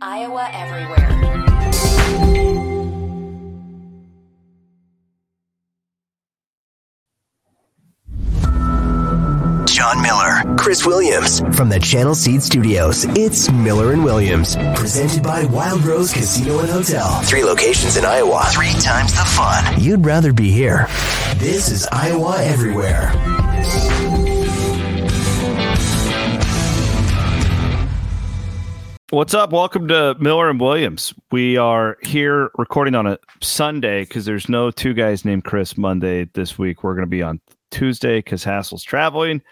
Iowa Everywhere. Jon Miller, Chris Williams from the Channel Seed Studios. It's Miller and Williams, presented by Wild Rose Casino and Hotel. Three locations in Iowa, three times the fun. You'd rather be here. This is Iowa Everywhere. What's up? Welcome to Miller and Williams. We are here recording on a Sunday because there's no two guys named Chris Monday this week. We're going to be on Tuesday because Hassel's traveling.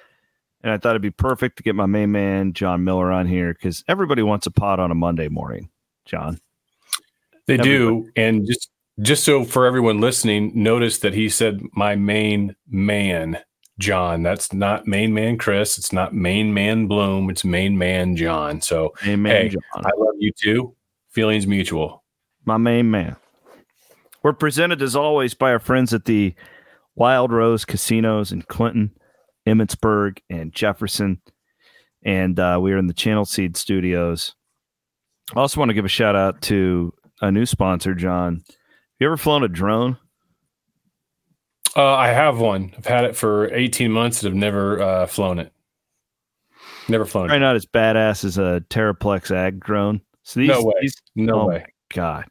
And I thought it'd be perfect to get my main man, Jon Miller, on here because everybody wants a pod on a Monday morning, Jon. They Everybody. do. And just just so for everyone listening, notice that he said my main man, Jon. That's not main man Chris. It's not main man Bloom. It's main man Jon. So Main man, hey, Jon. I love you too. Feelings mutual. my main man. We're presented as always by our friends at the Wild Rose Casinos in Clinton, Emmetsburg, and Jefferson. And uh, we are in the Channel Seed Studios. I also want to give a shout out to a new sponsor, Jon. Have You ever flown a drone? Uh, I have one. I've had it for 18 months and have never uh, flown it. Never flown it. Probably it. not as badass as a Terraplex Ag drone. So these, No way. these No oh way. my god,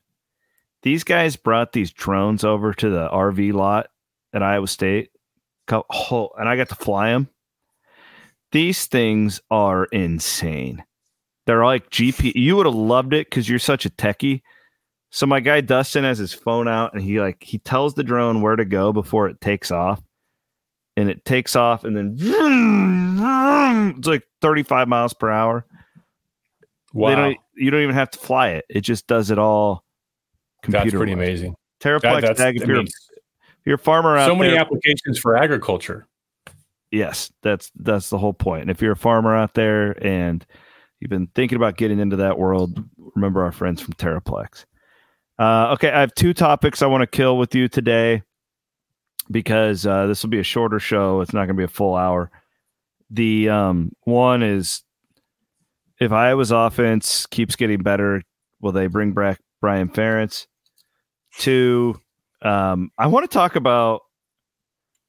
these guys brought these drones over to the RV lot at Iowa State, oh, and I got to fly them. These things are insane. They're like GP. You would have loved it because you're such a techie. So my guy Dustin has his phone out, and he like he tells the drone where to go before it takes off, and it takes off, and then it's like 35 miles per hour. They Wow. don't, you don't even have to fly it. It just does it all. That's Computer pretty amazing. Terraplex That- that's, Ag. If you're, mean, if you're a farmer out there. so many there, applications for agriculture. yes, that's that's the whole point. And if you're a farmer out there and you've been thinking about getting into that world, remember our friends from Terraplex. Uh, okay, I have two topics I want to kill with you today because uh, this will be a shorter show. It's not going to be a full hour. The um, one is if Iowa's offense keeps getting better, will they bring back Brian Ferentz? Two, um, I want to talk about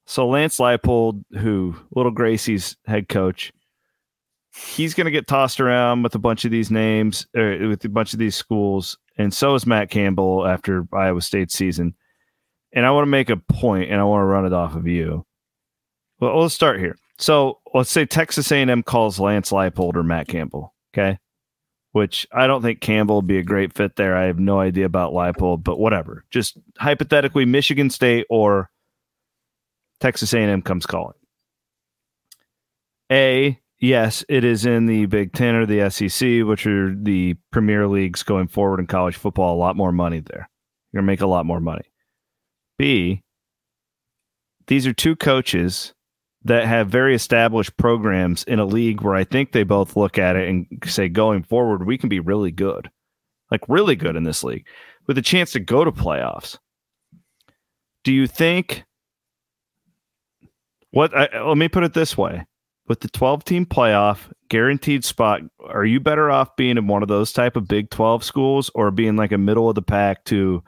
so Lance Leipold, who Little Gracie's head coach, he's going to get tossed around with a bunch of these names, or with a bunch of these schools, and so is Matt Campbell after Iowa State season. And I want to make a point, and I want to run it off of you. Well, let's start here. So let's say Texas A&M calls Lance Leipold or Matt Campbell, okay? Which I don't think Campbell would be a great fit there. I have no idea about Leipold, but whatever. Just hypothetically, Michigan State or Texas A&M comes calling. A, yes, it is in the Big Ten or the SEC, which are the premier leagues going forward in college football. A lot more money there. You're gonna make a lot more money. B, these are two coaches that have very established programs in a league where I think they both look at it and say, going forward, we can be really good, like really good in this league, with a chance to go to playoffs. Do you think? What? I, let me put it this way: with the twelve-team playoff guaranteed spot, are you better off being in one of those type of Big Twelve schools or being like a middle of the pack to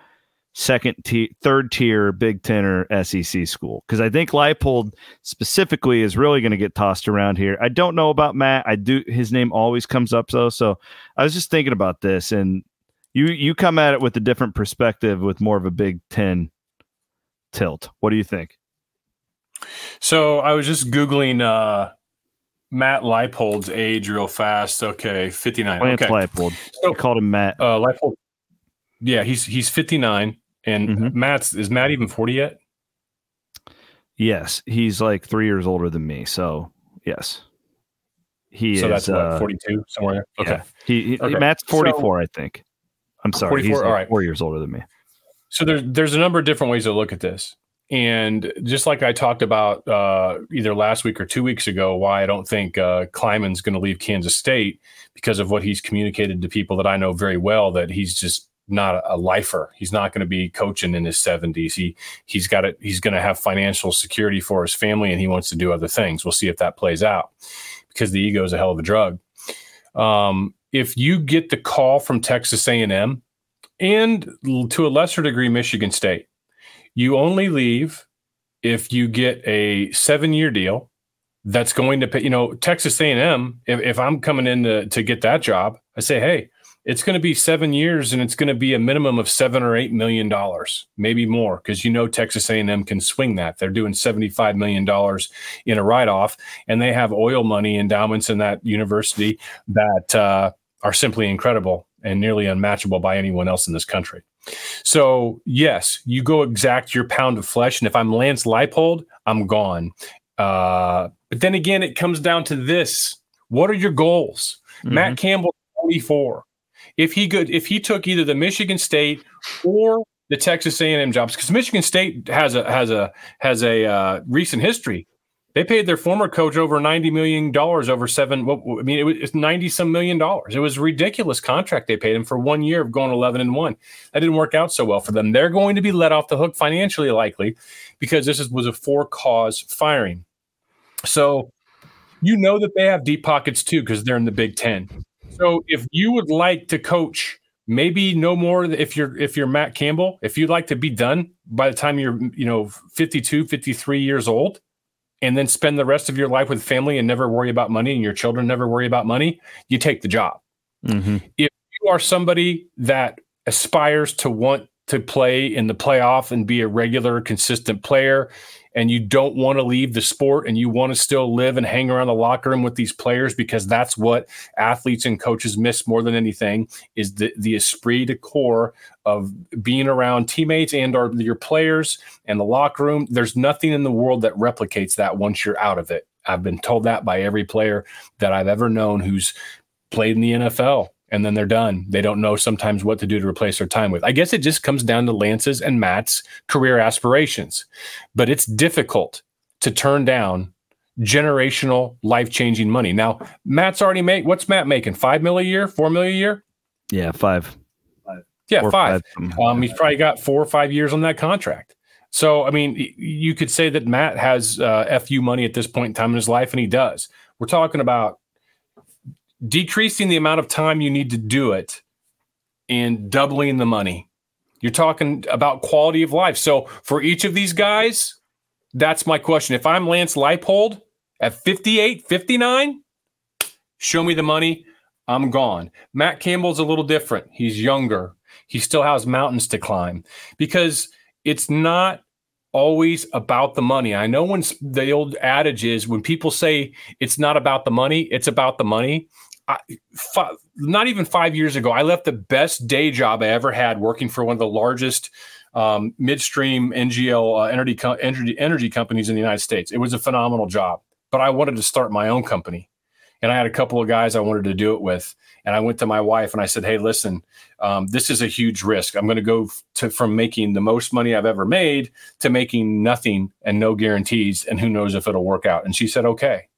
second tier, third tier Big Ten or SEC school? Because I think Leipold specifically is really going to get tossed around here. I don't know about Matt. I do. His name always comes up though. So I was just thinking about this, and you you come at it with a different perspective, with more of a Big Ten tilt. What do you think? So I was just googling uh, Matt Leipold's age real fast. Okay, fifty nine. Okay, Leipold. So- I called him Matt. uh, Leipold. Yeah, he's he's fifty nine, and Mhm. Matt's is Matt even forty yet? Yes, he's like three years older than me. So yes, he so is. that's uh, forty two somewhere there. Okay. yeah. He, he Okay. Matt's forty four, I think. I'm sorry, he's 44, like all right. four years older than me. So there's there's a number of different ways to look at this. And just like I talked about uh, either last week or two weeks ago, why I don't think uh, Klieman's going to leave Kansas State because of what he's communicated to people that I know very well that he's just not a, lifer. He's not going to be coaching in his 70s. He he's got it. He's going to have financial security for his family, and he wants to do other things. We'll see if that plays out because the ego is a hell of a drug. Um, if you get the call from Texas A&M and to a lesser degree Michigan State, you only leave if you get a seven-year deal that's going to pay. You know, Texas A&M. If, if I'm coming in to, to get that job, I say, hey, it's going to be seven years and it's going to be a minimum of seven or eight million dollars maybe more because you know texas a&m can swing that they're doing 75 million dollars in a write-off and they have oil money endowments in that university that uh, are simply incredible and nearly unmatchable by anyone else in this country so yes you go exact your pound of flesh and if i'm lance leipold i'm gone uh, but then again it comes down to this what are your goals mm-hmm. matt campbell 24 if he could if he took either the Michigan State or the Texas A&M jobs because Michigan State has a has a has a uh, recent history. They paid their former coach over ninety million dollars over seven. Well, I mean, it was ninety some million dollars. It was a ridiculous contract they paid him for one year of going eleven and one. That didn't work out so well for them. They're going to be let off the hook financially, likely, because this is, was a for cause firing. So, you know that they have deep pockets too because they're in the Big Ten. So if you would like to coach, maybe no more if you're if you're Matt Campbell, if you'd like to be done by the time you're, you know, 52, 53 years old and then spend the rest of your life with family and never worry about money and your children never worry about money, you take the job. Mm-hmm. If you are somebody that aspires to want to play in the playoff and be a regular consistent player and you don't want to leave the sport and you want to still live and hang around the locker room with these players because that's what athletes and coaches miss more than anything is the, the esprit de corps of being around teammates and or your players and the locker room. There's nothing in the world that replicates that once you're out of it. I've been told that by every player that i've ever known who's played in the nfl and then they're done. They don't know sometimes what to do to replace their time with. I guess it just comes down to Lance's and Matt's career aspirations, but it's difficult to turn down generational life changing money. Now, Matt's already made what's Matt making? Five mil a year, four mil a year? Yeah, five. five. Yeah, four, five. five. Um, he's probably got four or five years on that contract. So, I mean, you could say that Matt has uh, FU money at this point in time in his life, and he does. We're talking about decreasing the amount of time you need to do it and doubling the money. You're talking about quality of life. So for each of these guys, that's my question. If I'm Lance Leipold at 58, 59, show me the money. I'm gone. Matt Campbell's a little different. He's younger. He still has mountains to climb because it's not always about the money. I know when the old adage is when people say it's not about the money, it's about the money. Five, not even five years ago, I left the best day job I ever had working for one of the largest um, midstream NGL uh, energy, co- energy energy companies in the United States. It was a phenomenal job, but I wanted to start my own company, and I had a couple of guys I wanted to do it with. And I went to my wife and I said, "Hey, listen, um, this is a huge risk. I'm going to go to from making the most money I've ever made to making nothing and no guarantees, and who knows if it'll work out." And she said, "Okay."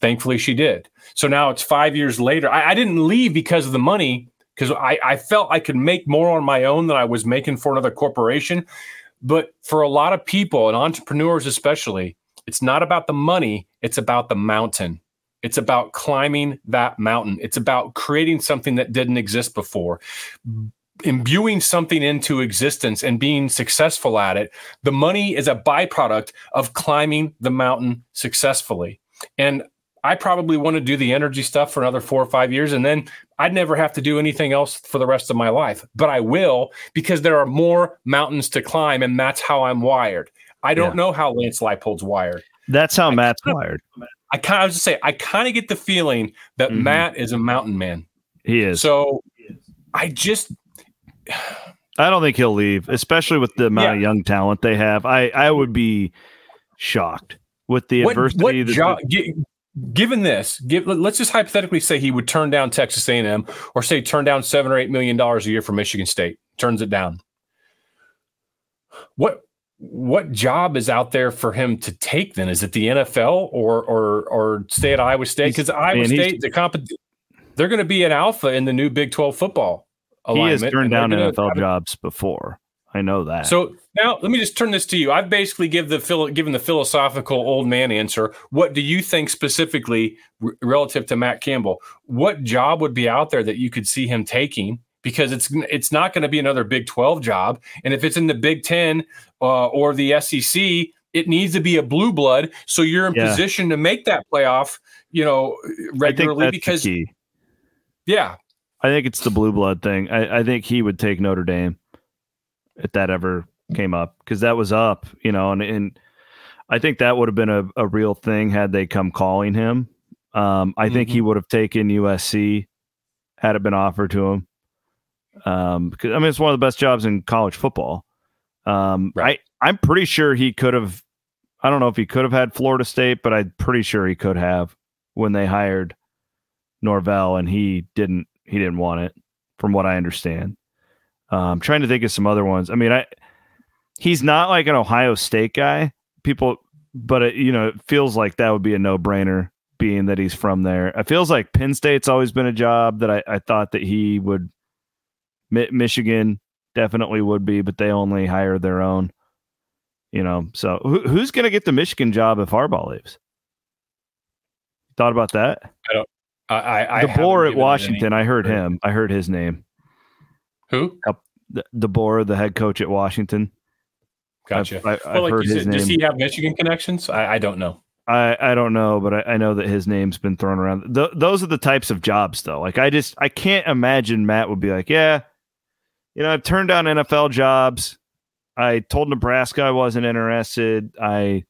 Thankfully, she did. So now it's five years later. I, I didn't leave because of the money, because I, I felt I could make more on my own than I was making for another corporation. But for a lot of people and entrepreneurs, especially, it's not about the money, it's about the mountain. It's about climbing that mountain. It's about creating something that didn't exist before, imbuing something into existence and being successful at it. The money is a byproduct of climbing the mountain successfully. And I probably want to do the energy stuff for another four or five years, and then I'd never have to do anything else for the rest of my life. But I will because there are more mountains to climb, and that's how I'm wired. I don't yeah. know how Lance Leipold's wired. That's how I Matt's kinda, wired. I kind of was just say I kind of get the feeling that mm-hmm. Matt is a mountain man. He is. So I just I don't think he'll leave, especially with the amount yeah. of young talent they have. I I would be shocked with the what, adversity. What jo- given this, give, let's just hypothetically say he would turn down Texas A&M, or say turn down seven or eight million dollars a year for Michigan State, turns it down. What what job is out there for him to take? Then is it the NFL or or or stay at Iowa State? Because Iowa man, State, the comp, they're going to be an alpha in the new Big Twelve football. He has turned down NFL jobs before. I know that. So now let me just turn this to you. I've basically give the given the philosophical old man answer. What do you think specifically r- relative to Matt Campbell? What job would be out there that you could see him taking? Because it's it's not going to be another Big Twelve job, and if it's in the Big Ten uh, or the SEC, it needs to be a blue blood. So you're in yeah. position to make that playoff, you know, regularly. because yeah, I think it's the blue blood thing. I, I think he would take Notre Dame if that ever came up because that was up, you know, and, and I think that would have been a, a real thing had they come calling him. Um, I mm-hmm. think he mm-hmm. would have taken USC had it been offered to him. Um, because I mean, it's one of the best jobs in college football. Um, right. I, I'm pretty sure he could have, I don't know if he could have had Florida State, but I'm pretty sure he could have when they hired Norvell and he didn't, he didn't want it from what I understand. I'm um, trying to think of some other ones. I mean, I he's not like an Ohio State guy. People, but it, you know, it feels like that would be a no brainer, being that he's from there. It feels like Penn State's always been a job that I, I thought that he would. Mi- Michigan definitely would be, but they only hire their own. You know, so who, who's going to get the Michigan job if Harbaugh leaves? Thought about that? I don't. I, I DeBoer at Washington. I heard him. I heard his name. Who? The, DeBoer, the head coach at Washington. Gotcha. I've, I, well, like you said, does he have Michigan connections? I, I don't know. I, I don't know, but I, I know that his name's been thrown around. Th- those are the types of jobs, though. Like I just I can't imagine Matt would be like, yeah, you know, I've turned down NFL jobs. I told Nebraska I wasn't interested. I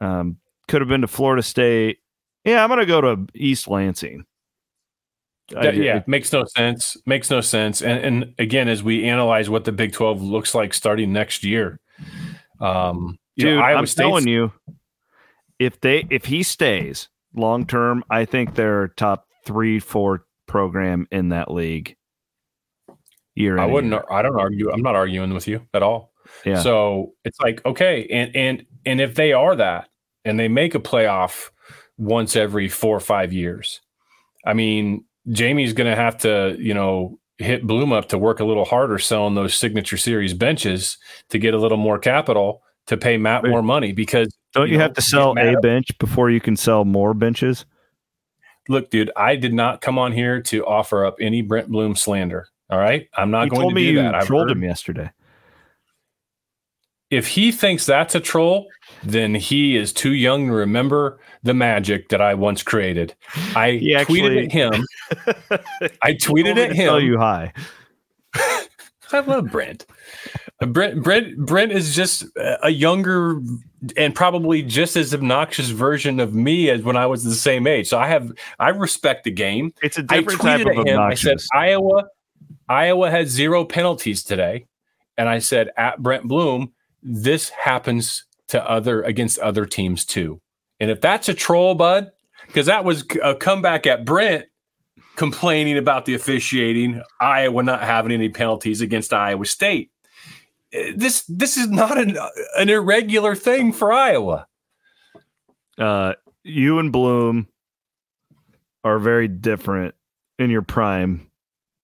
um, could have been to Florida State. Yeah, I'm gonna go to East Lansing. Yeah, it makes no sense. Makes no sense. And and again, as we analyze what the Big Twelve looks like starting next year, um, dude, know, I'm State's, telling you, if they if he stays long term, I think they're top three, four program in that league. Year I wouldn't. Year. I don't argue. I'm not arguing with you at all. Yeah. So it's like okay, and and and if they are that, and they make a playoff once every four or five years, I mean, Jamie's going to have to, you know, hit Bloom up to work a little harder selling those signature series benches to get a little more capital to pay Matt more money because don't you, you know, have to sell a bench before you can sell more benches? Look, dude, I did not come on here to offer up any Brent Bloom slander. All right, I'm not going to do that. I trolled heard, him yesterday. If he thinks that's a troll, then he is too young to remember the magic that I once created. I tweeted at him. I tweeted at him. Tell you hi. I love Brent. Uh, Brent Brent Brent is just a younger and probably just as obnoxious version of me as when I was the same age. So I have I respect the game. It's a different I tweeted type of him. Obnoxious. I said Iowa Iowa had zero penalties today, and I said at Brent Bloom, this happens to other against other teams too. And if that's a troll, bud, because that was a comeback at Brent complaining about the officiating, Iowa not having any penalties against Iowa State. Eh, this this is not an, an irregular thing for Iowa. Uh, you and Bloom are very different in your prime.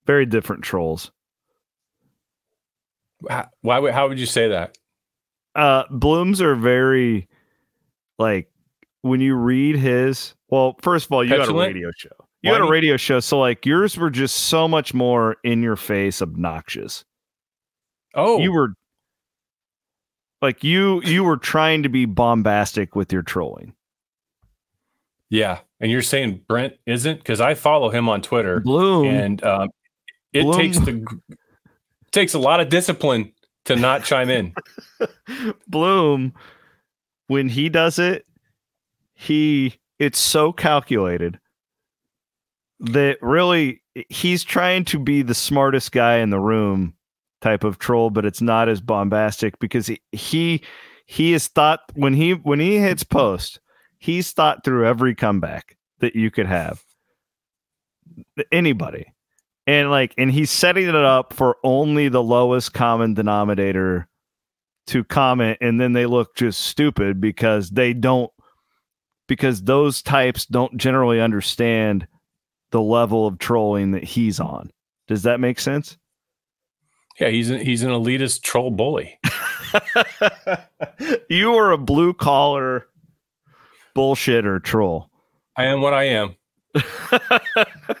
Very different trolls. Why? How would you say that? Uh, Blooms are very like when you read his. Well, first of all, you Petulant? got a radio show. You Why got a radio show, so like yours were just so much more in your face, obnoxious. Oh, you were like you you were trying to be bombastic with your trolling. Yeah, and you're saying Brent isn't because I follow him on Twitter. Bloom and um, it Bloom. takes the takes a lot of discipline to not chime in. Bloom, when he does it, he it's so calculated that really he's trying to be the smartest guy in the room type of troll, but it's not as bombastic because he he, he is thought when he when he hits post, he's thought through every comeback that you could have. Anybody and like and he's setting it up for only the lowest common denominator to comment and then they look just stupid because they don't because those types don't generally understand the level of trolling that he's on does that make sense Yeah, he's an, he's an elitist troll bully. you are a blue collar bullshitter troll. I am what I am.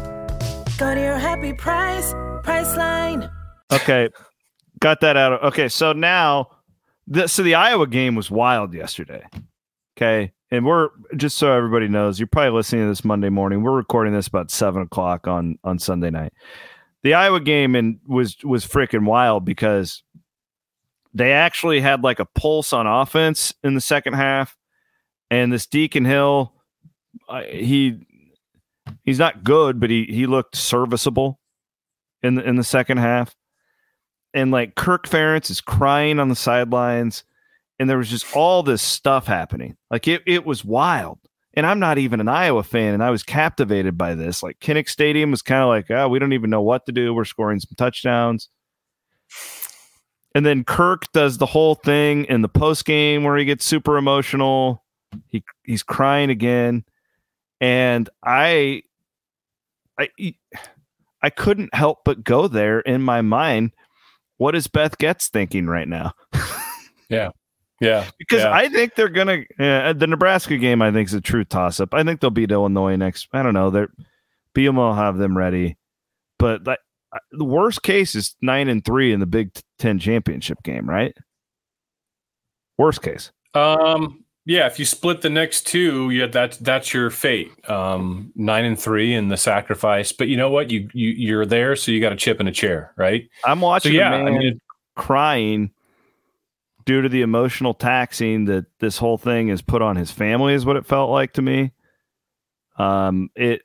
Go to your happy price, Priceline. Okay got that out. Of, okay, so now, the, so the Iowa game was wild yesterday. Okay, and we're just so everybody knows, you're probably listening to this Monday morning. We're recording this about seven o'clock on on Sunday night. The Iowa game and was was freaking wild because they actually had like a pulse on offense in the second half, and this Deacon Hill, he he's not good, but he he looked serviceable in the in the second half and like Kirk Ferentz is crying on the sidelines, and there was just all this stuff happening. Like it, it was wild. And I'm not even an Iowa fan, and I was captivated by this. Like Kinnick Stadium was kind of like, oh, we don't even know what to do. We're scoring some touchdowns. And then Kirk does the whole thing in the post game where he gets super emotional. He he's crying again, and I, I, I couldn't help but go there in my mind what is Beth Goetz thinking right now? yeah. Yeah. Because yeah. I think they're going to, the Nebraska game, I think is a true toss up. I think they'll beat Illinois next. I don't know. They're, BM will have them ready. But like, the worst case is nine and three in the Big Ten championship game, right? Worst case. Um, yeah, if you split the next two, yeah, that's that's your fate. Um, nine and three and the sacrifice. But you know what? You you you're there, so you got a chip in a chair, right? I'm watching. So, yeah, I mean, crying due to the emotional taxing that this whole thing has put on his family, is what it felt like to me. Um, it,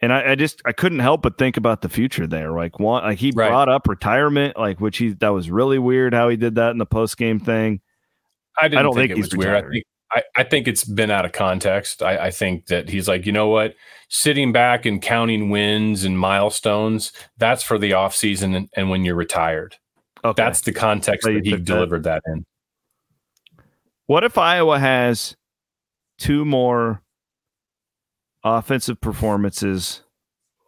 and I, I just I couldn't help but think about the future there. Like one, like he right. brought up retirement, like which he that was really weird how he did that in the post game thing. I, I don't think, think it was weird. I think I, I, think it's been out of context. I, I, think that he's like, you know what, sitting back and counting wins and milestones, that's for the off season and, and when you're retired. Okay. That's the context so that he delivered that. that in. What if Iowa has two more offensive performances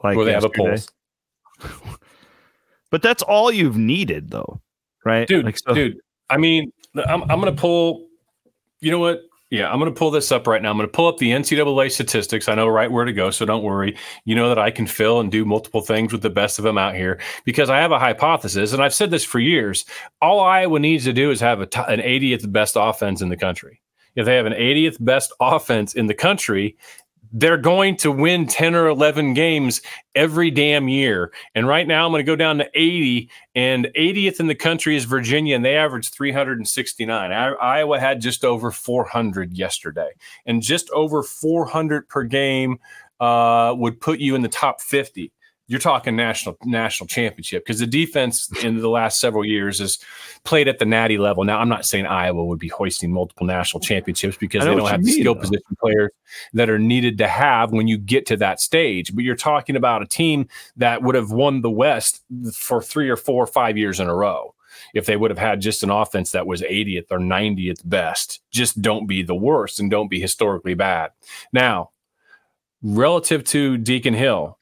like Where they yesterday? have a pulse? but that's all you've needed though, right? Dude, like, so- dude, I mean, I'm, I'm going to pull, you know what? Yeah, I'm going to pull this up right now. I'm going to pull up the NCAA statistics. I know right where to go, so don't worry. You know that I can fill and do multiple things with the best of them out here because I have a hypothesis, and I've said this for years. All Iowa needs to do is have an 80th best offense in the country. If they have an 80th best offense in the country, they're going to win 10 or 11 games every damn year. And right now, I'm going to go down to 80, and 80th in the country is Virginia, and they averaged 369. I- Iowa had just over 400 yesterday, and just over 400 per game uh, would put you in the top 50 you're talking national national championship because the defense in the last several years has played at the natty level. Now, I'm not saying Iowa would be hoisting multiple national championships because they don't have the skill though. position players that are needed to have when you get to that stage. But you're talking about a team that would have won the West for three or four or five years in a row if they would have had just an offense that was 80th or 90th best. Just don't be the worst and don't be historically bad. Now, relative to Deacon Hill,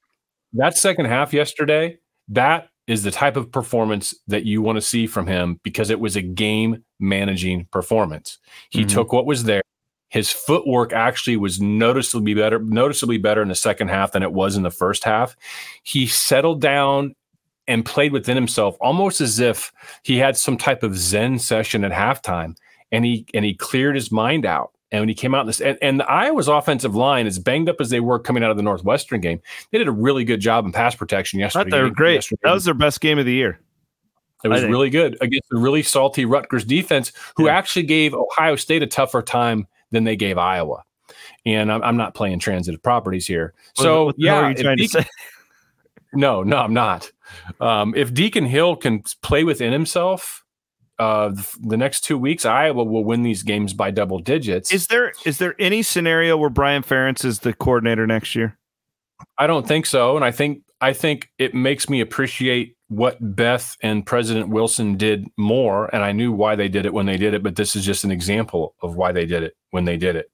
that second half yesterday, that is the type of performance that you want to see from him because it was a game managing performance. He mm-hmm. took what was there. His footwork actually was noticeably better, noticeably better in the second half than it was in the first half. He settled down and played within himself almost as if he had some type of zen session at halftime and he and he cleared his mind out and when he came out in this, and, and the Iowa's offensive line, as banged up as they were coming out of the Northwestern game, they did a really good job in pass protection yesterday. They were great. Yesterday. That was their best game of the year. It was really good against a really salty Rutgers defense, who yeah. actually gave Ohio State a tougher time than they gave Iowa. And I'm, I'm not playing transitive properties here. So, what, what yeah, no, no, I'm not. Um, if Deacon Hill can play within himself, uh, the, next two weeks, Iowa will win these games by double digits. Is there is there any scenario where Brian Ferentz is the coordinator next year? I don't think so, and I think I think it makes me appreciate what Beth and President Wilson did more, and I knew why they did it when they did it, but this is just an example of why they did it when they did it,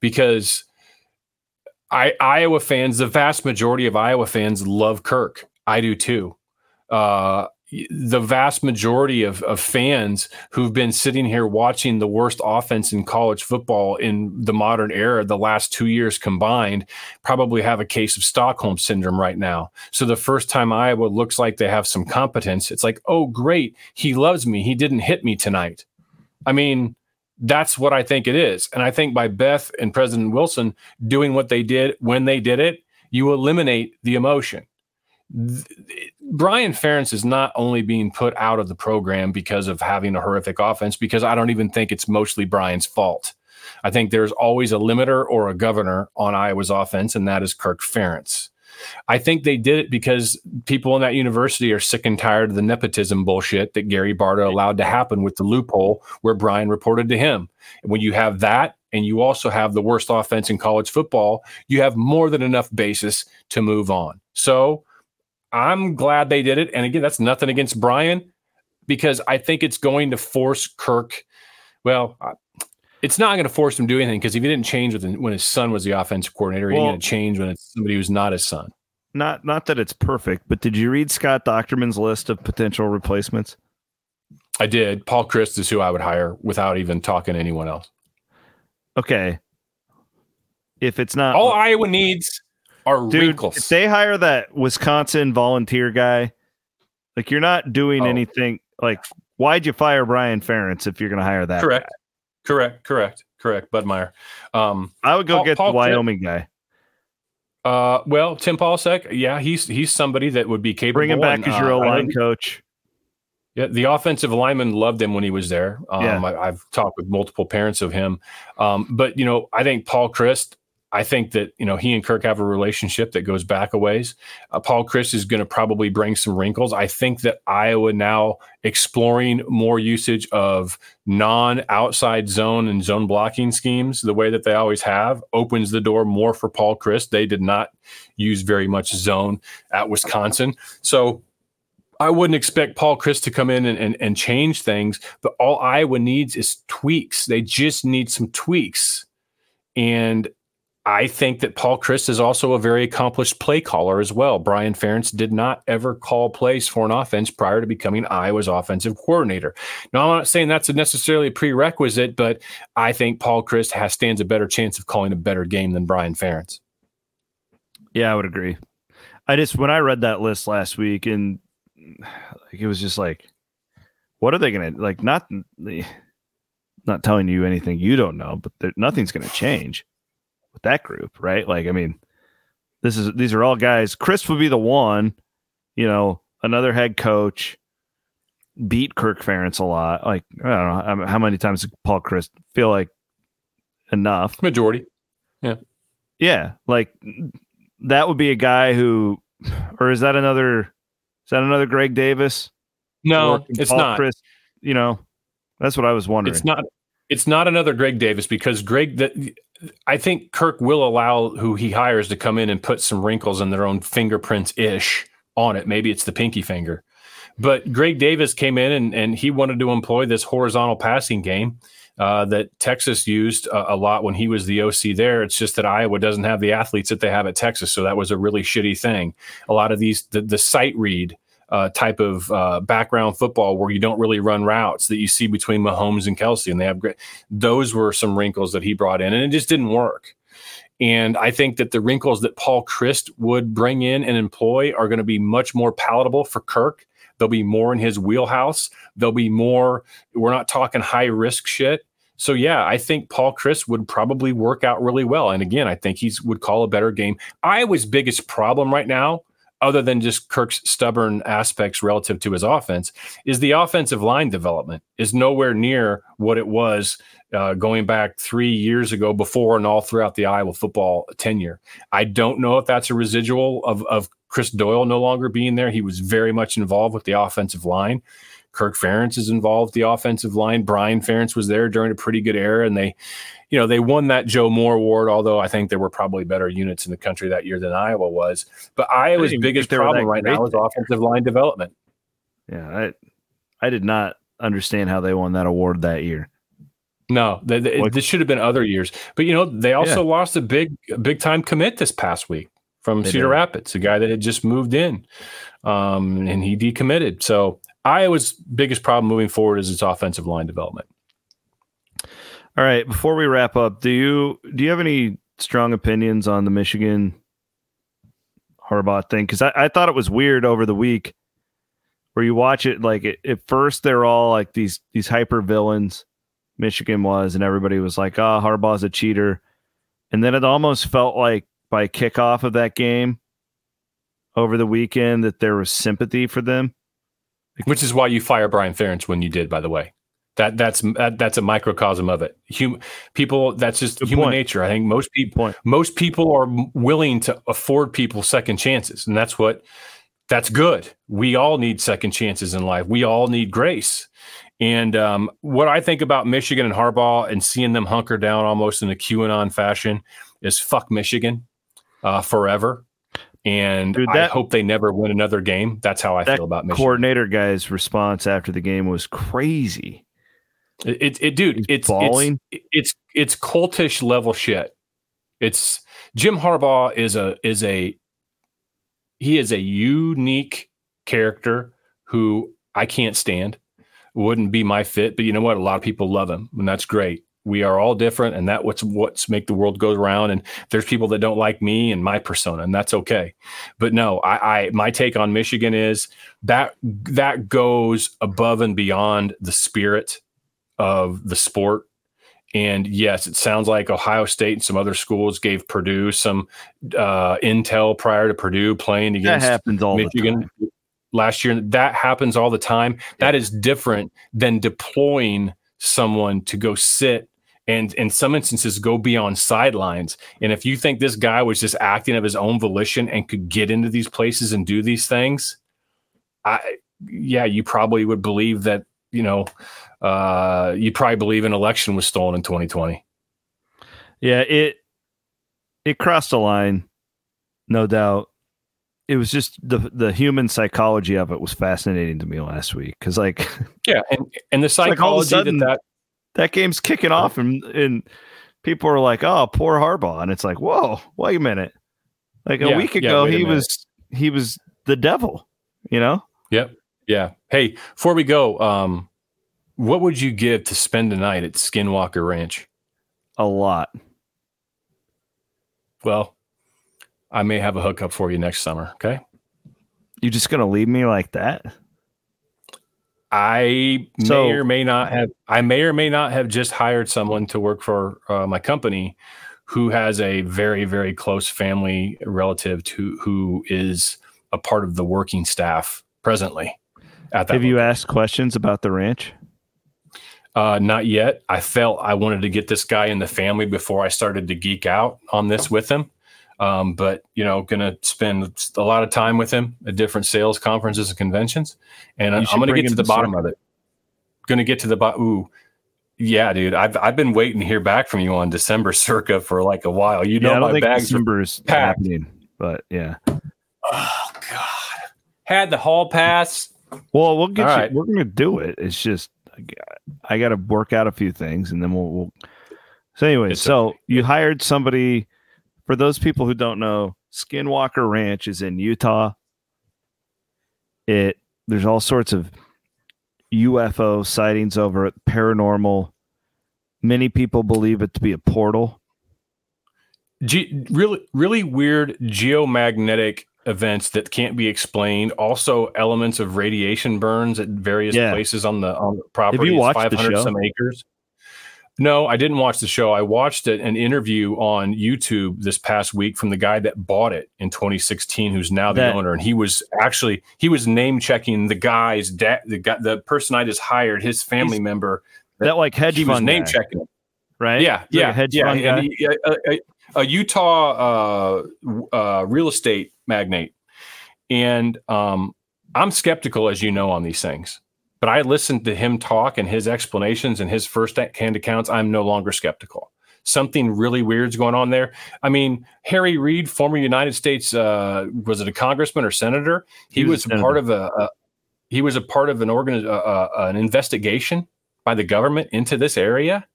because I Iowa fans, the vast majority of Iowa fans love Kirk. I do too. Uh, the vast majority of, of fans who've been sitting here watching the worst offense in college football in the modern era, the last two years combined, probably have a case of Stockholm syndrome right now. So the first time Iowa looks like they have some competence, it's like, oh, great. He loves me. He didn't hit me tonight. I mean, that's what I think it is. And I think by Beth and President Wilson doing what they did when they did it, you eliminate the emotion. Brian Ferentz is not only being put out of the program because of having a horrific offense, because I don't even think it's mostly Brian's fault. I think there's always a limiter or a governor on Iowa's offense, and that is Kirk Ferentz. I think they did it because people in that university are sick and tired of the nepotism bullshit that Gary Barta allowed to happen with the loophole where Brian reported to him. when you have that, and you also have the worst offense in college football, you have more than enough basis to move on. So I'm glad they did it. And again, that's nothing against Brian because I think it's going to force Kirk. Well, it's not going to force him to do anything because if he didn't change when his son was the offensive coordinator, well, he's going to change when it's somebody who's not his son. Not not that it's perfect, but did you read Scott Dochterman's list of potential replacements? I did. Paul Chryst is who I would hire without even talking to anyone else. Okay. If it's not all Iowa needs are dude, wrinkles. If they hire that Wisconsin volunteer guy, like you're not doing oh. anything like why'd you fire Brian Ferentz if you're gonna hire that? Correct. Guy? Correct, correct, correct. Bud Meyer. Um, I would go Paul, get Paul the Wyoming guy. Uh, well, Tim Polasek, yeah, he's he's somebody that would be capable. Bring him back as your uh, line coach. Yeah, the offensive lineman loved him when he was there. Um, yeah. I, have talked with multiple parents of him, um, but you know, I think Paul Chryst I think that you know he and Kirk have a relationship that goes back a ways. Uh, Paul Chryst is going to probably bring some wrinkles. I think that Iowa now exploring more usage of non-outside zone and zone blocking schemes, the way that they always have, opens the door more for Paul Chryst. They did not use very much zone at Wisconsin, so I wouldn't expect Paul Chryst to come in and, and, and change things. But all Iowa needs is tweaks. They just need some tweaks. And I think that Paul Chryst is also a very accomplished play caller as well. Brian Ferentz did not ever call plays for an offense prior to becoming Iowa's offensive coordinator. Now, I'm not saying that's a necessarily a prerequisite, but I think Paul Chryst has stands a better chance of calling a better game than Brian Ferentz. Yeah, I would agree. I just when I read that list last week, and it was just like, what are they going to like? Not not telling you anything you don't know, but nothing's going to change with that group, right? Like, I mean, this is these are all guys. Chris would be the one, you know, another head coach beat Kirk Ferentz a lot. Like, I don't know how many times Paul Chryst feel like enough majority. Yeah, yeah, like that would be a guy who, or is that another? Is that another Greg Davis? No, it's Paul not. Chris, you know, that's what I was wondering. It's not. It's not another Greg Davis because Greg that I think Kirk will allow who he hires to come in and put some wrinkles and their own fingerprints ish on it. Maybe it's the pinky finger. But Greg Davis came in and, and he wanted to employ this horizontal passing game uh, that Texas used a, a, lot when he was the OC there. It's just that Iowa doesn't have the athletes that they have at Texas. So that was a really shitty thing. A lot of these, the, the sight read uh, type of uh, background football where you don't really run routes that you see between Mahomes and Kelsey, and they have great. Those were some wrinkles that he brought in, and it just didn't work. And I think that the wrinkles that Paul Chryst would bring in and employ are going to be much more palatable for Kirk. They'll be more in his wheelhouse. They'll be more. We're not talking high risk shit. So yeah, I think Paul Chryst would probably work out really well. And again, I think he's would call a better game. Iowa's biggest problem right now other than just Kirk's stubborn aspects relative to his offense, is the offensive line development is nowhere near what it was uh, going back three years ago before and all throughout the Iowa football tenure. I don't know if that's a residual of, of Chris Doyle no longer being there. He was very much involved with the offensive line. Kirk Ferentz is involved the offensive line. Brian Ferentz was there during a pretty good era, and they, you know, they won that Joe Moore Award. Although I think there were probably better units in the country that year than Iowa was. But Iowa's biggest problem right now is offensive line development. Yeah, I, I did not understand how they won that award that year. No, they, they, this should have been other years. But you know, they also yeah. lost a big, big time commit this past week from they Cedar did. Rapids, a guy that had just moved in, um, and he decommitted. So Iowa's biggest problem moving forward is its offensive line development. All right, before we wrap up, do you do you have any strong opinions on the Michigan Harbaugh thing? Because I, I thought it was weird over the week where you watch it like it, at first they're all like these these hyper villains Michigan was, and everybody was like, "Ah, oh, Harbaugh's a cheater," and then it almost felt like by kickoff of that game over the weekend that there was sympathy for them, which is why you fire Brian Ferentz when you did. By the way, that that's that, that's a microcosm of it. Human people, that's just Good human point. nature. I think most people most people are willing to afford people second chances, and that's what that's good. We all need second chances in life. We all need grace. And um, what I think about Michigan and Harbaugh and seeing them hunker down almost in a QAnon fashion is fuck Michigan uh, forever. And Dude, that, I hope they never win another game. That's how I feel about Michigan. Coordinator guy's response after the game was crazy. It, it, it dude, it's, it's it's it's cultish level shit. It's Jim Harbaugh is a is a he is a unique character who I can't stand wouldn't be my fit. But you know what? A lot of people love him, and that's great. We are all different, and that what's what's make the world go around. And there's people that don't like me and my persona, and that's okay. But no, I, I my take on Michigan is that that goes above and beyond the spirit of the sport. And yes, it sounds like Ohio State and some other schools gave Purdue some uh, intel prior to Purdue playing against that happens all Michigan last year. That happens all the time. That is different than deploying someone to go sit and in some instances go beyond sidelines. And if you think this guy was just acting of his own volition and could get into these places and do these things, I yeah, you probably would believe that, you know, uh, you probably believe an election was stolen in 2020. Yeah, it it crossed a line, no doubt it was just the the human psychology of it was fascinating to me last week because like yeah and and the psychology like that, that that game's kicking off and and people are like oh poor Harbaugh and it's like whoa wait a minute like a yeah, week ago yeah, he was he was the devil you know yep yeah hey before we go um what would you give to spend the night at Skinwalker Ranch a lot well I may have a hookup for you next summer. Okay. You just gonna leave me like that? I so, may or may not have. I may or may not have just hired someone to work for uh, my company, who has a very very close family relative to who is a part of the working staff presently. At that, have you asked questions about the ranch? Uh, not yet. I felt I wanted to get this guy in the family before I started to geek out on this with him. Um, but you know, going to spend a lot of time with him at different sales conferences and conventions, and I'm going to get to the bottom of it. Going to get to the bottom. Ooh, yeah, dude. I've I've been waiting to hear back from you on December circa for like a while. You know, yeah, my bags December's happening, but yeah. Oh God, had the hall pass. Well, we'll get All you. Right. We're going to do it. It's just I got to work out a few things, and then we'll. we'll... So anyway, it's so okay. you hired somebody for those people who don't know, Skinwalker Ranch is in Utah. It there's all sorts of UFO sightings over it, paranormal. Many people believe it to be a portal. Ge- really, really weird geomagnetic events that can't be explained. Also, elements of radiation burns at various yeah. places on the on the property. Have you watched 500 some acres. No, I didn't watch the show. I watched an interview on YouTube this past week from the guy that bought it in 2016, who's now the That- owner, and he was actually he was name checking the guy's dad, the guy, the person I just hired, his family member. That like hedge He was fund name checking. right? Yeah, like yeah, a hedge yeah. fund and he- a, a- a Utah uh, uh, real estate magnate, and um, I'm skeptical, as you know, on these things. But I listened to him talk and his explanations and his first-hand accounts. I'm no longer skeptical. Something really weird's going on there. I mean, Harry Reid, former United States, uh, was it a congressman or senator? He, He was was, part of a, a he was a part of an organ uh, uh, an investigation by the government into this area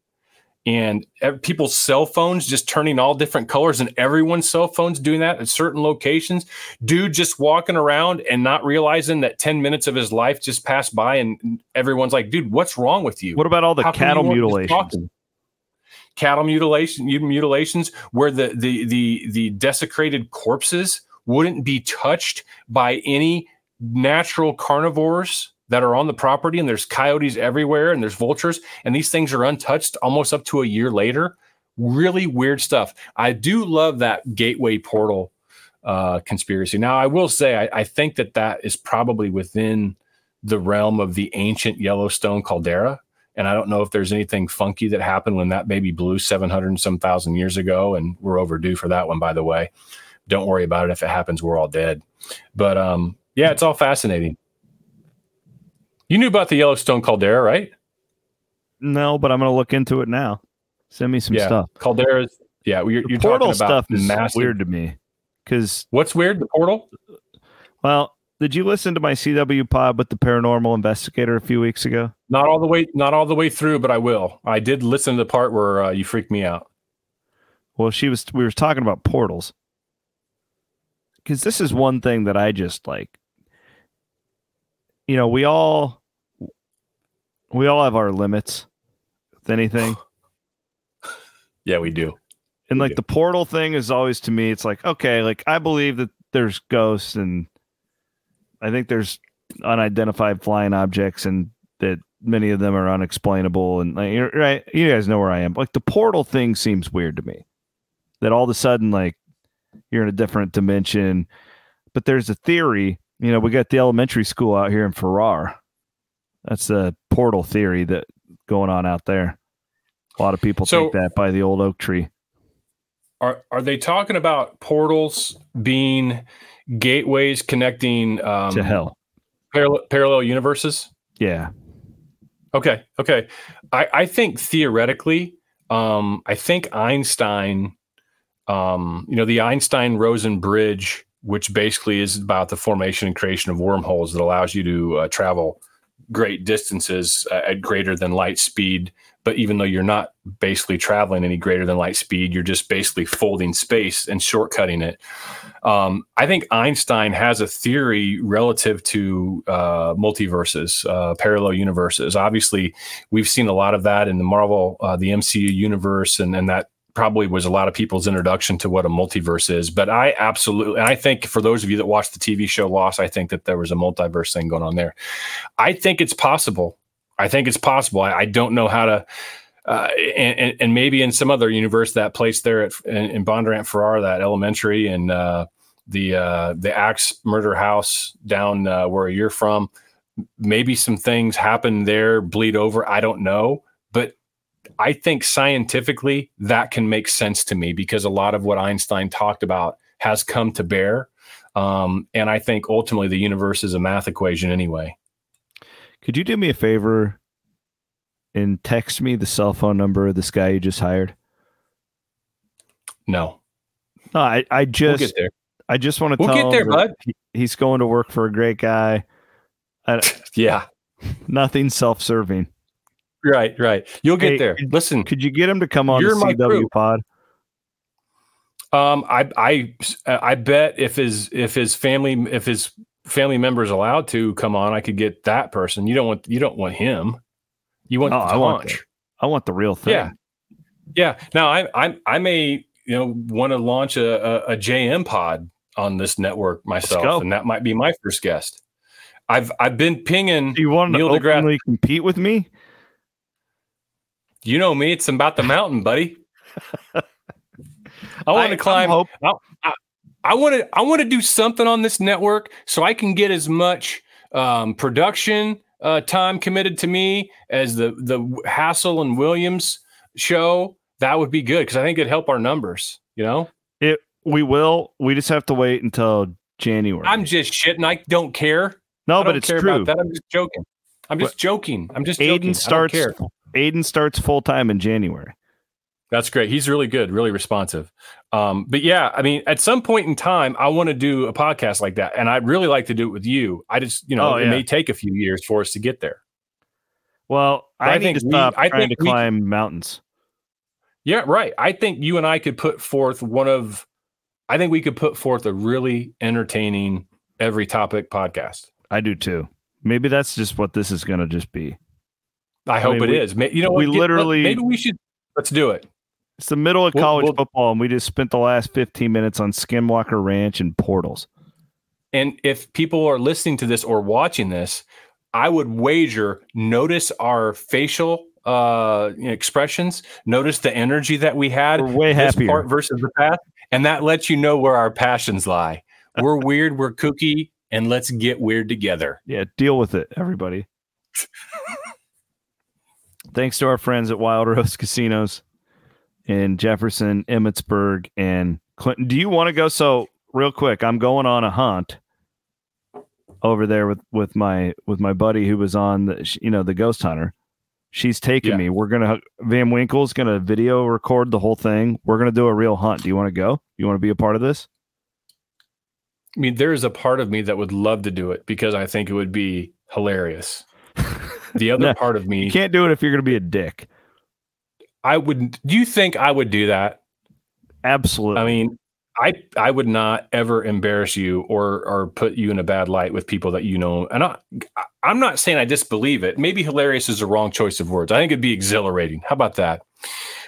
and people's cell phones just turning all different colors and everyone's cell phones doing that at certain locations. Dude just walking around and not realizing that 10 minutes of his life just passed by and everyone's like dude what's wrong with you? What about all the How cattle you weren't just mutilations? cattle mutilation mutilations where the the the the desecrated corpses wouldn't be touched by any natural carnivores that are on the property and there's coyotes everywhere and there's vultures and these things are untouched almost up to a year later really weird stuff i do love that gateway portal uh, conspiracy now i will say I, I think that that is probably within the realm of the ancient yellowstone caldera and I don't know if there's anything funky that happened when that baby blew 700 and some thousand years ago. And we're overdue for that one, by the way. Don't worry about it. If it happens, we're all dead. But um, yeah, it's all fascinating. You knew about the Yellowstone caldera, right? No, but I'm going to look into it now. Send me some yeah. stuff. Calderas. Yeah, you're, The you're portal talking about stuff is massive. weird to me because, What's weird? The portal? well, did you listen to my CW pod with the paranormal investigator a few weeks ago? Not all the way, not all the way through, but I will. I did listen to the part where uh, you freaked me out. Well, she was. We were talking about portals because this is one thing that I just like. You know, we all we all have our limits with anything, Yeah, we do. and We like do. the portal thing is always to me. It's like okay, like I believe that there's ghosts, and I think there's unidentified flying objects, and that many of them are unexplainable. And like, you're right, you guys know where I am. Like the portal thing seems weird to me. That all of a sudden, like you're in a different dimension. But there's a theory. You know, we got the elementary school out here in Farrar. That's a portal theory that going on out there. A lot of people So- think that by the old oak tree. Are are they talking about portals being gateways connecting um, to hell. parallel, parallel universes? Yeah. Okay, okay. I, I think theoretically, um, I think Einstein, um, you know, the Einstein Rosen bridge, which basically is about the formation and creation of wormholes that allows you to uh, travel great distances uh, at greater than light speed. But even though you're not basically traveling any greater than light speed, you're just basically folding space and shortcutting it. Um, I think Einstein has a theory relative to uh, multiverses, uh, parallel universes. Obviously, we've seen a lot of that in the Marvel, uh, the MCU universe, and, and that probably was a lot of people's introduction to what a multiverse is. But I absolutely, I think for those of you that watched the TV show Lost, I think that there was a multiverse thing going on there. I think it's possible. I think it's possible. I, I don't know how to. Uh, and, and- maybe in some other universe, that place there at, in, in Bondurant Farrar, that elementary and uh, the uh, the axe murder house down uh, where you're from, maybe some things happen there, bleed over. I don't know, I think scientifically that can make sense to me because a lot of what Einstein talked about has come to bear. Um, and I think ultimately the universe is a math equation anyway. Could you do me a favor and text me the cell phone number of this guy you just hired? No, No, I, I we'll just get there. I just want to We'll tell get him there, bud. he- he's going to work for a great guy. I, Yeah, nothing self-serving. Right, right. You'll get Hey, there. could- Listen, Could you get him to come on You're the CW pod? Um, I I I bet if his if his family if his family member is allowed to come on, I could get that person. You don't want you don't want him. You want Oh, the I want Tanch. I want the real thing. Yeah, yeah. Now I I I may you know want to launch a, a, a JM pod on this network myself, and that might be my first guest. I've I've been pinging Do you want to Neil deGrasse. openly compete with me? You know me; it's about the mountain, buddy. I want to climb. I'm I, I, want to. I want to do something on this network so I can get as much um, production uh, time committed to me as the the Hassel and Williams show. That would be good because I think it'd help our numbers. You know, It we will. We just have to wait until January. I'm just shitting. I don't care. no, I but it's true. about that. I'm just joking. I'm just joking. I'm just joking. Aiden starts. I don't care. Aiden starts full time in January. That's great. He's really good, really responsive. Um, but yeah, I mean, at some point in time, I want to do a podcast like that, and I'd really like to do it with you. I just, you know, Oh, it may take a few years for us to get there. Well, I, I think to we- I trying to think we- climb mountains. Yeah, right. I think you and I could put forth one of, I think we could put forth a really entertaining every topic podcast. I do too. Maybe that's just what this is going to just be. I hope mean, it we- is. You know, we? Get- literally- maybe we should. Let's do it. It's the middle of We'll- college we'll- football, and we just spent the last 15 minutes on Skinwalker Ranch and portals. And if people are listening to this or watching this, I would wager notice our facial uh expressions, notice the energy that we had We're way happier. part versus the past, and that lets you know where our passions lie. We're weird, we're kooky, and let's get weird together. Yeah, deal with it, everybody. Thanks to our friends at Wild Rose Casinos in Jefferson, Emmetsburg, and Clinton. Do you want to go? So, real quick, I'm going on a hunt over there with with my with my buddy who was on the you know the ghost hunter. She's taking Yeah. me. We're gonna Van Winkle's gonna video record the whole thing. We're gonna do a real hunt. Do you want to go? You want to be a part of this? I mean, there is a part of me that would love to do it because I think it would be hilarious. The other No, part of me, You can't do it if you're gonna be a dick. I would. Do you think I would do that? Absolutely. I mean, I I would not ever embarrass you or or put you in a bad light with people that you know. And I, I'm not saying I disbelieve it. Maybe hilarious is the wrong choice of words. I think it'd be exhilarating. How about that?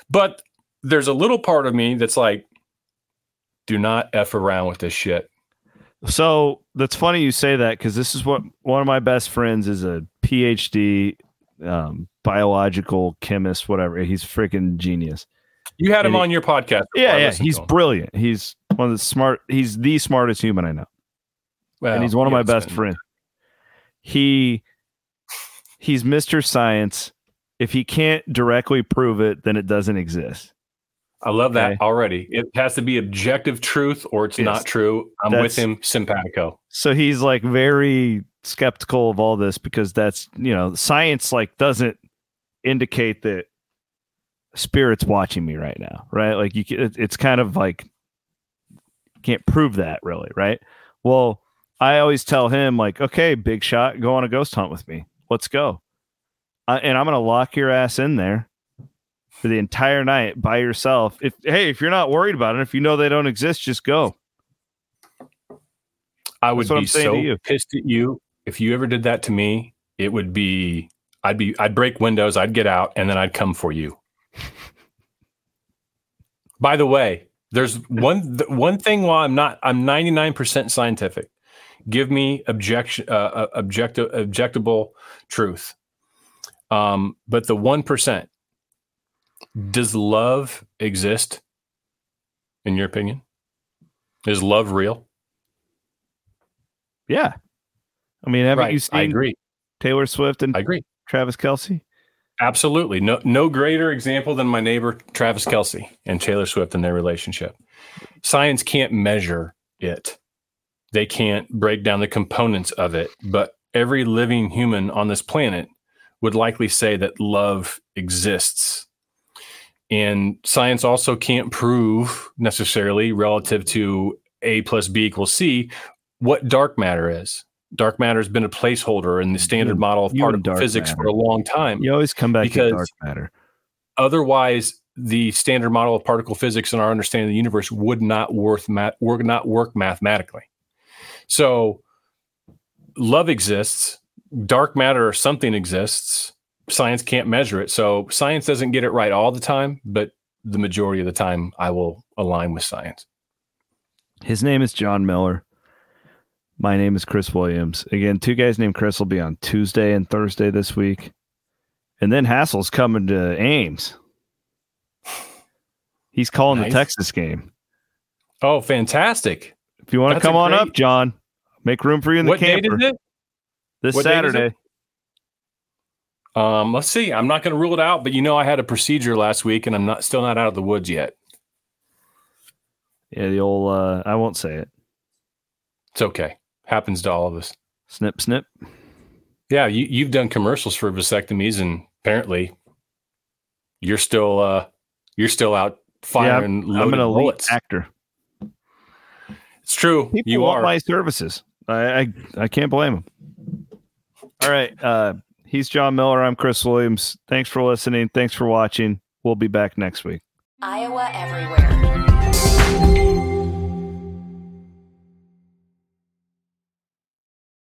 But there's a little part of me that's like, do not f around with this shit. So that's funny you say that because this is what one of my best friends is a PhD um, biological chemist, whatever. He's freaking genius. You had him he- on your podcast. Yeah, yeah. He's brilliant. He's one of the smart. He's the smartest human I know, Well, and he's one of my best friends. He he's Mister Science. If he can't directly prove it, then it doesn't exist. I love that Okay. already. It has to be objective truth or it's Yes. not true. I'm with him, simpatico. So he's like very skeptical of all this because that's you know science like doesn't indicate that spirits watching me right now, right? Like you, ca- it- it's kind of like can't prove that really, right? Well, I always tell him like, okay, big shot, go on a ghost hunt with me. Let's go, uh, and I'm gonna lock your ass in there for the entire night by yourself. If hey, if you're not worried about it, if you know they don't exist, just go. I would be so pissed at you if you ever did that to me. It would be I'd be I'd break windows, I'd get out, and then I'd come for you. By the way, there's one one thing. While I'm not, I'm 99 percent scientific. Give me objection, uh, uh, objective, objectable truth. Um, but the one percent, does love exist? In your opinion, is love real? Yeah, I mean, haven't Right, you I agree. Taylor Swift and I agree. Travis Kelce? Absolutely. No no greater example than my neighbor Travis Kelce and Taylor Swift and their relationship. Science can't measure it. They can't break down the components of it, but every living human on this planet would likely say that love exists. And science also can't prove necessarily relative to A plus B equals C what dark matter is. Dark matter has been a placeholder in the mm-hmm. standard You- model of particle physics for a long time You always come back Because- to dark matter. otherwise the standard model of particle physics and our understanding of the universe would not worth math would not work mathematically so love exists dark matter or something exists science can't measure it so science doesn't get it right all the time but the majority of the time i will align with science His name is Jon Miller. My name is Chris Williams. Again, two guys named Chris will be on Tuesday and Thursday this week. And then Hassel's coming to Ames. He's calling Nice. the Texas game. Oh, fantastic! If you want to That's come on great- up, John, make room for you in the What camper is it? this what Saturday. Um, let's see. I'm not going to rule it out, but you know, I had a procedure last week, and I'm not still not out of the woods yet. Yeah, the old uh, I won't say it. It's okay. Happens to all of us. Snip snip. Yeah, you, you've done commercials for vasectomies, and apparently, you're still uh, you're still out Yeah, firing I'm, I'm an elite bullets. actor. It's true. People you want are. my services. I, I I can't blame them. All right. Uh, he's Jon Miller. I'm Chris Williams. Thanks for listening. Thanks for watching. We'll be back next week. Iowa Everywhere.